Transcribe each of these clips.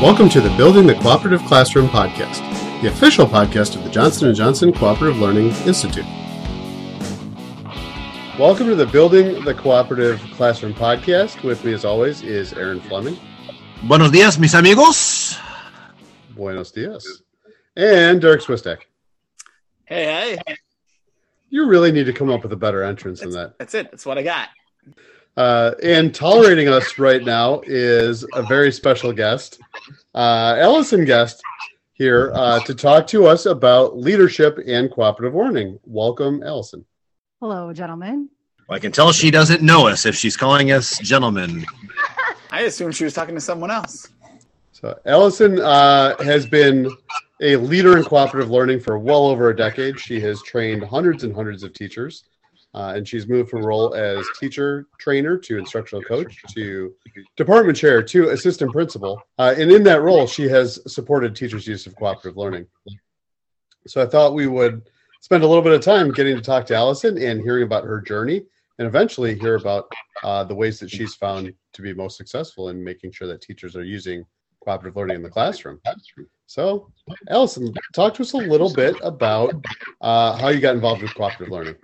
Welcome to the Building the Cooperative Classroom podcast, the official podcast of the Johnson & Johnson Cooperative Learning Institute. Welcome to the Building the Cooperative Classroom podcast. With me, as always, is Aaron Fleming. Buenos dias, mis amigos. Buenos dias. And Derrick Swistek. Hey, hey. You really need to come up with a better entrance than that. That's it. That's what I got. Uh, and tolerating us right now is a very special guest, uh, Allison Gest here uh, to talk to us about leadership and cooperative learning. Welcome, Allison. Hello, gentlemen. Well, I can tell she doesn't know us if she's calling us gentlemen. I assumed she was talking to someone else. So, Allison uh, has been a leader in cooperative learning for well over a decade. She has trained hundreds and hundreds of teachers. Uh, and she's moved from role as teacher trainer to instructional coach to department chair to assistant principal. Uh, and in that role, she has supported teachers' use of cooperative learning. So I thought we would spend a little bit of time getting to talk to Allison and hearing about her journey and eventually hear about uh, the ways that she's found to be most successful in making sure that teachers are using cooperative learning in the classroom. So, Allison, talk to us a little bit about uh, how you got involved with cooperative learning.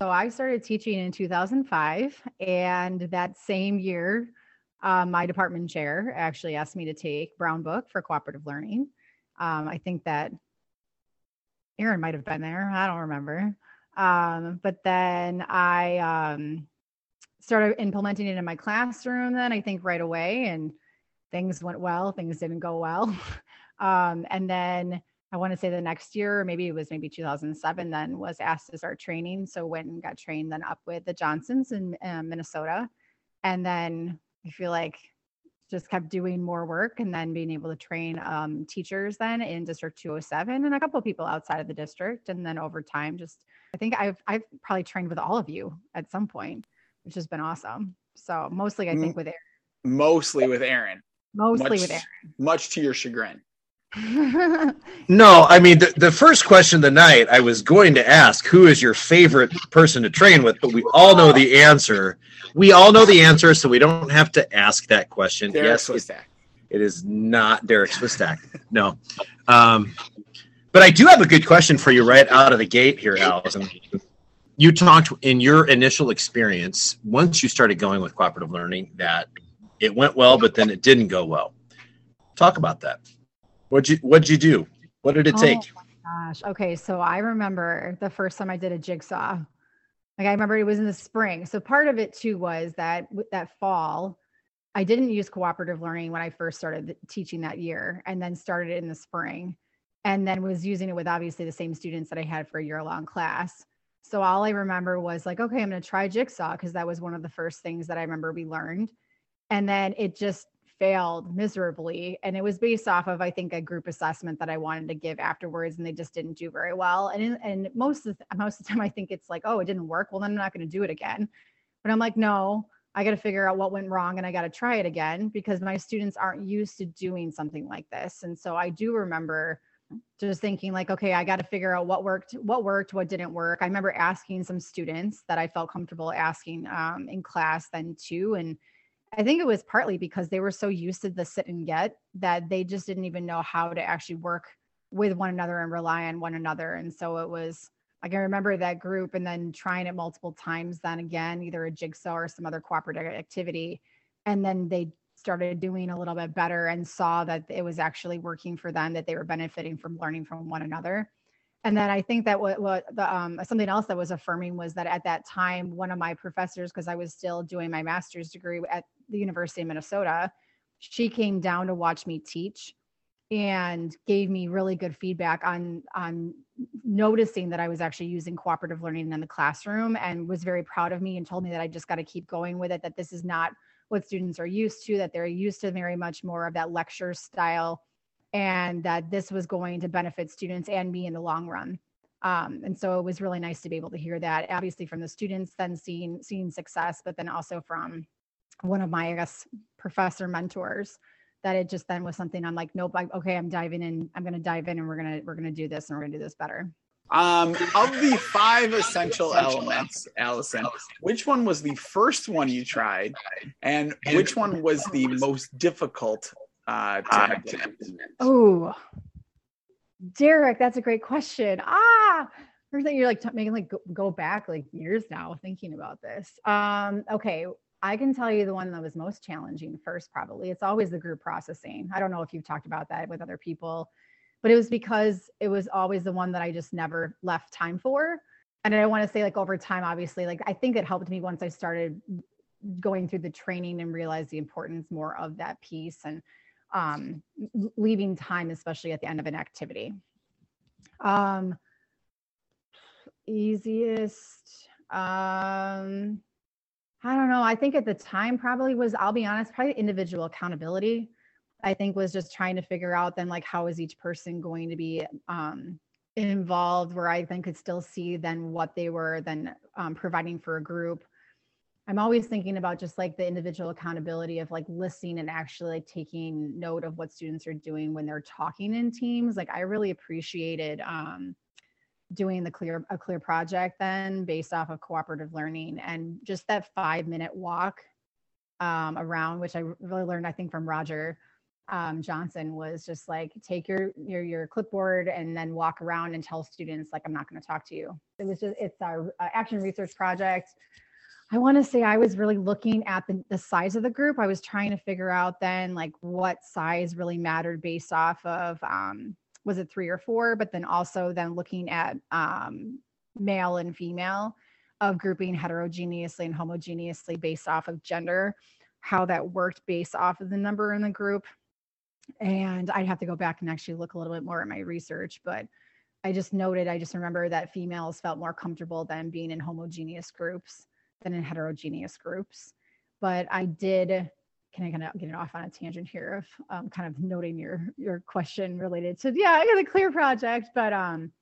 So I started teaching in 2005, and that same year, uh, my department chair actually asked me to take Brown Book for cooperative learning. Um, I think that Aaron might have been there. I don't remember. Um, but then I um, started implementing it in my classroom. Then I think right away, and things went well. Things didn't go well. Um, and then I want to say the next year, maybe it was maybe 2007, then was asked to start training. So went and got trained then up with the Johnsons in um, Minnesota. And then I feel like just kept doing more work and then being able to train um, teachers then in District 207 and a couple of people outside of the district. And then over time, just I think I've I've probably trained with all of you at some point, which has been awesome. So mostly I think with Aaron. Mostly with Aaron. Mostly much, with Aaron. Much to your chagrin. No, I mean the, the first question of the night I was going to ask who is your favorite person to train with, but we all know the answer. We all know the answer, so we don't have to ask that question. Derrick yes, it, it is not Derrick Swistak. No. Um, but I do have a good question for you right out of the gate here, Allison. You talked in your initial experience, once you started going with cooperative learning, that it went well, but then it didn't go well. Talk about that. What'd you What'd you do? What did it oh take? Oh my gosh. Okay. So I remember the first time I did a jigsaw. Like I remember it was in the spring. So part of it too was that that fall, I didn't use cooperative learning when I first started teaching that year and then started it in the spring and then was using it with obviously the same students that I had for a year long class. So all I remember was like, okay, I'm going to try jigsaw because that was one of the first things that I remember we learned. And then it just failed miserably and it was based off of i think a group assessment that i wanted to give afterwards and they just didn't do very well. And and most of the, most of the time i think it's like oh it didn't work? Well then i'm not going to do it again. But i'm like no i got to figure out what went wrong and i got to try it again because my students aren't used to doing something like this. And so i do remember just thinking like okay i got to figure out what worked what worked what didn't work. I remember asking some students that i felt comfortable asking um, in class then too and I think it was partly because they were so used to the sit and get that they just didn't even know how to actually work with one another and rely on one another. And so it was like I remember that group and then trying it multiple times, then again, either a jigsaw or some other cooperative activity. And then they started doing a little bit better and saw that it was actually working for them, that they were benefiting from learning from one another and then I think that what, what the um, something else that was affirming was that at that time, one of my professors, because I was still doing my master's degree at the University of Minnesota, she came down to watch me teach and gave me really good feedback on on noticing that I was actually using cooperative learning in the classroom and was very proud of me and told me that I just got to keep going with it that this is not what students are used to that they're used to very much more of that lecture style and that this was going to benefit students and me in the long run. Um, and so it was really nice to be able to hear that, obviously from the students, then seeing seeing success, but then also from one of my, I guess, professor mentors. That it just then was something I'm like, nope, I, okay, I'm diving in. I'm going to dive in, and we're gonna we're gonna do this, and we're gonna do this better. Um, of the five essential elements, Allison, which one was the first one you tried, and which one was the most difficult uh, to implement? Oh, Derrick, that's a great question. Ah, everything you're like t- making like go, go back like years now thinking about this. Um, okay, I can tell you the one that was most challenging first, probably. It's always the group processing. I don't know if you've talked about that with other people, but it was because it was always the one that I just never left time for. And I want to say like over time, obviously, like I think it helped me once I started going through the training and realized the importance more of that piece and um, leaving time, especially at the end of an activity. Um, easiest, um, I don't know. I think at the time probably was, I'll be honest, probably individual accountability. I think was just trying to figure out then like how is each person going to be um, involved where I then could still see then what they were then um, providing for a group. I'm always thinking about just like the individual accountability of like listening and actually like taking note of what students are doing when they're talking in teams. Like I really appreciated um, doing the clear a clear project then based off of cooperative learning and just that five minute walk um, around, which I really learned I think from Roger um, Johnson was just like take your your your clipboard and then walk around and tell students like I'm not going to talk to you. It was just it's our uh, action research project. I want to say I was really looking at the, the size of the group. I was trying to figure out then like what size really mattered based off of um, was it three or four, but then also then looking at um, male and female of grouping heterogeneously and homogeneously based off of gender, how that worked based off of the number in the group and I'd have to go back and actually look a little bit more at my research, but I just noted, I just remember that females felt more comfortable than being in homogeneous groups than in heterogeneous groups. But I did, can I kind of get it off on a tangent here of um, kind of noting your your question related to yeah, I got a clear project, but um,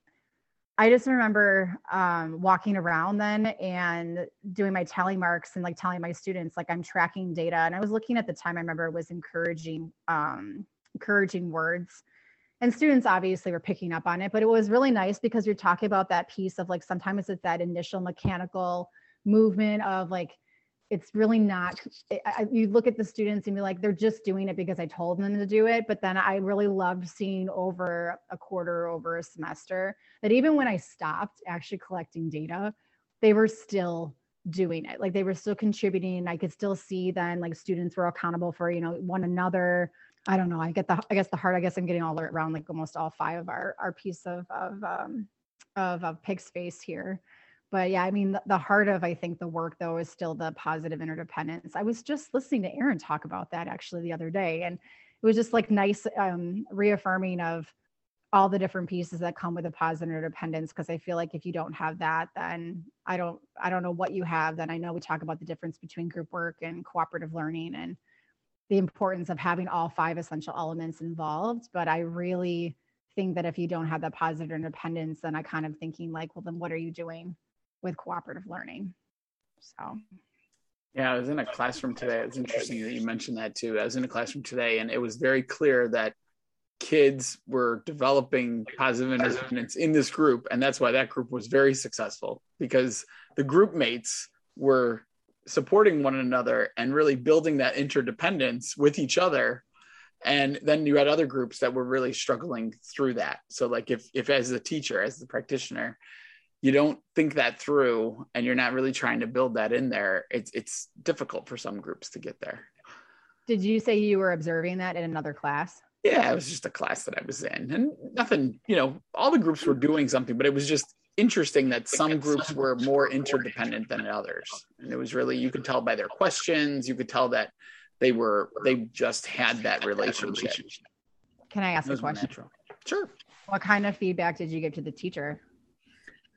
I just remember um, walking around then and doing my tally marks and like telling my students like I'm tracking data. And I was looking at the time I remember was encouraging um, encouraging words. And students obviously were picking up on it, but it was really nice because you're talking about that piece of like sometimes it's that initial mechanical movement of like it's really not I, you look at the students and be like they're just doing it because i told them to do it but then i really loved seeing over a quarter over a semester that even when i stopped actually collecting data they were still doing it like they were still contributing i could still see then like students were accountable for you know one another I don't know. I get the I guess the heart. I guess I'm getting all around like almost all five of our our piece of of um of, of PIGS Face here. But yeah, I mean the, the heart of I think the work though is still the positive interdependence. I was just listening to Aaron talk about that actually the other day, and it was just like nice um, reaffirming of all the different pieces that come with a positive interdependence because i feel like if you don't have that then i don't i don't know what you have then i know we talk about the difference between group work and cooperative learning and the importance of having all five essential elements involved. But I really think that if you don't have that positive independence, then I kind of thinking like, well, then what are you doing with cooperative learning? So. Yeah, I was in a classroom today. It's interesting that you mentioned that too. I was in a classroom today, and it was very clear that kids were developing positive independence in this group, and that's why that group was very successful because the group mates were supporting one another and really building that interdependence with each other and then you had other groups that were really struggling through that so like if if as a teacher as the practitioner you don't think that through and you're not really trying to build that in there it's it's difficult for some groups to get there did you say you were observing that in another class yeah it was just a class that i was in and nothing you know all the groups were doing something but it was just interesting that some groups were more interdependent than others. And it was really, you could tell by their questions, you could tell that they were, they just had that relationship. Can I ask a question? Sure. What kind of feedback did you give to the teacher?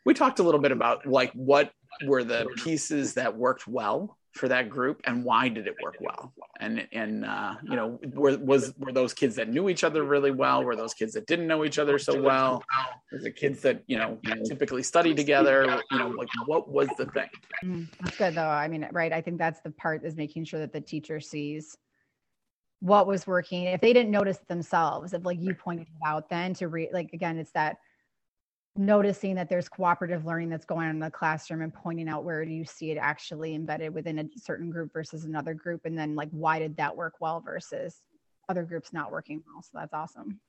We talked a little bit about like what were the pieces that worked well for that group and why did it work well? And and uh, you know were was were those kids that knew each other really well? Were those kids that didn't know each other so well? Was it kids that you know typically study together? You know like what was the thing? Mm, that's good though. I mean right i think that's the part is making sure that the teacher sees what was working. If they didn't notice themselves if like you pointed it out then to read like again it's that noticing that there's cooperative learning that's going on in the classroom and pointing out where do you see it actually embedded within a certain group versus another group and then like why did that work well versus other groups not working well. So that's awesome.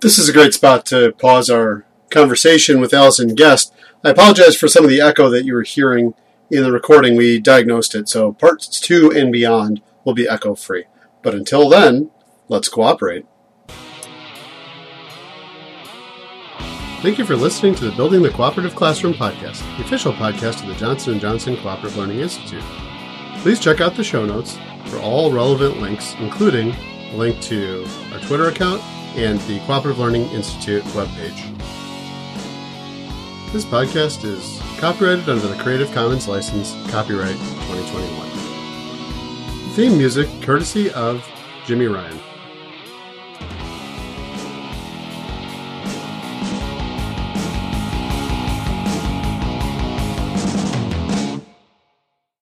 This is a great spot to pause our conversation with Allison Gest. I apologize for some of the echo that you were hearing in the recording. We diagnosed it, so parts two and beyond will be echo free. But until then, let's cooperate. Thank you for listening to the Building the Cooperative Classroom podcast, the official podcast of the Johnson & Johnson Cooperative Learning Institute. Please check out the show notes for all relevant links, including a link to our Twitter account and the Cooperative Learning Institute webpage. This podcast is copyrighted under the Creative Commons license, copyright 2021. Theme music courtesy of Jimmy Ryan.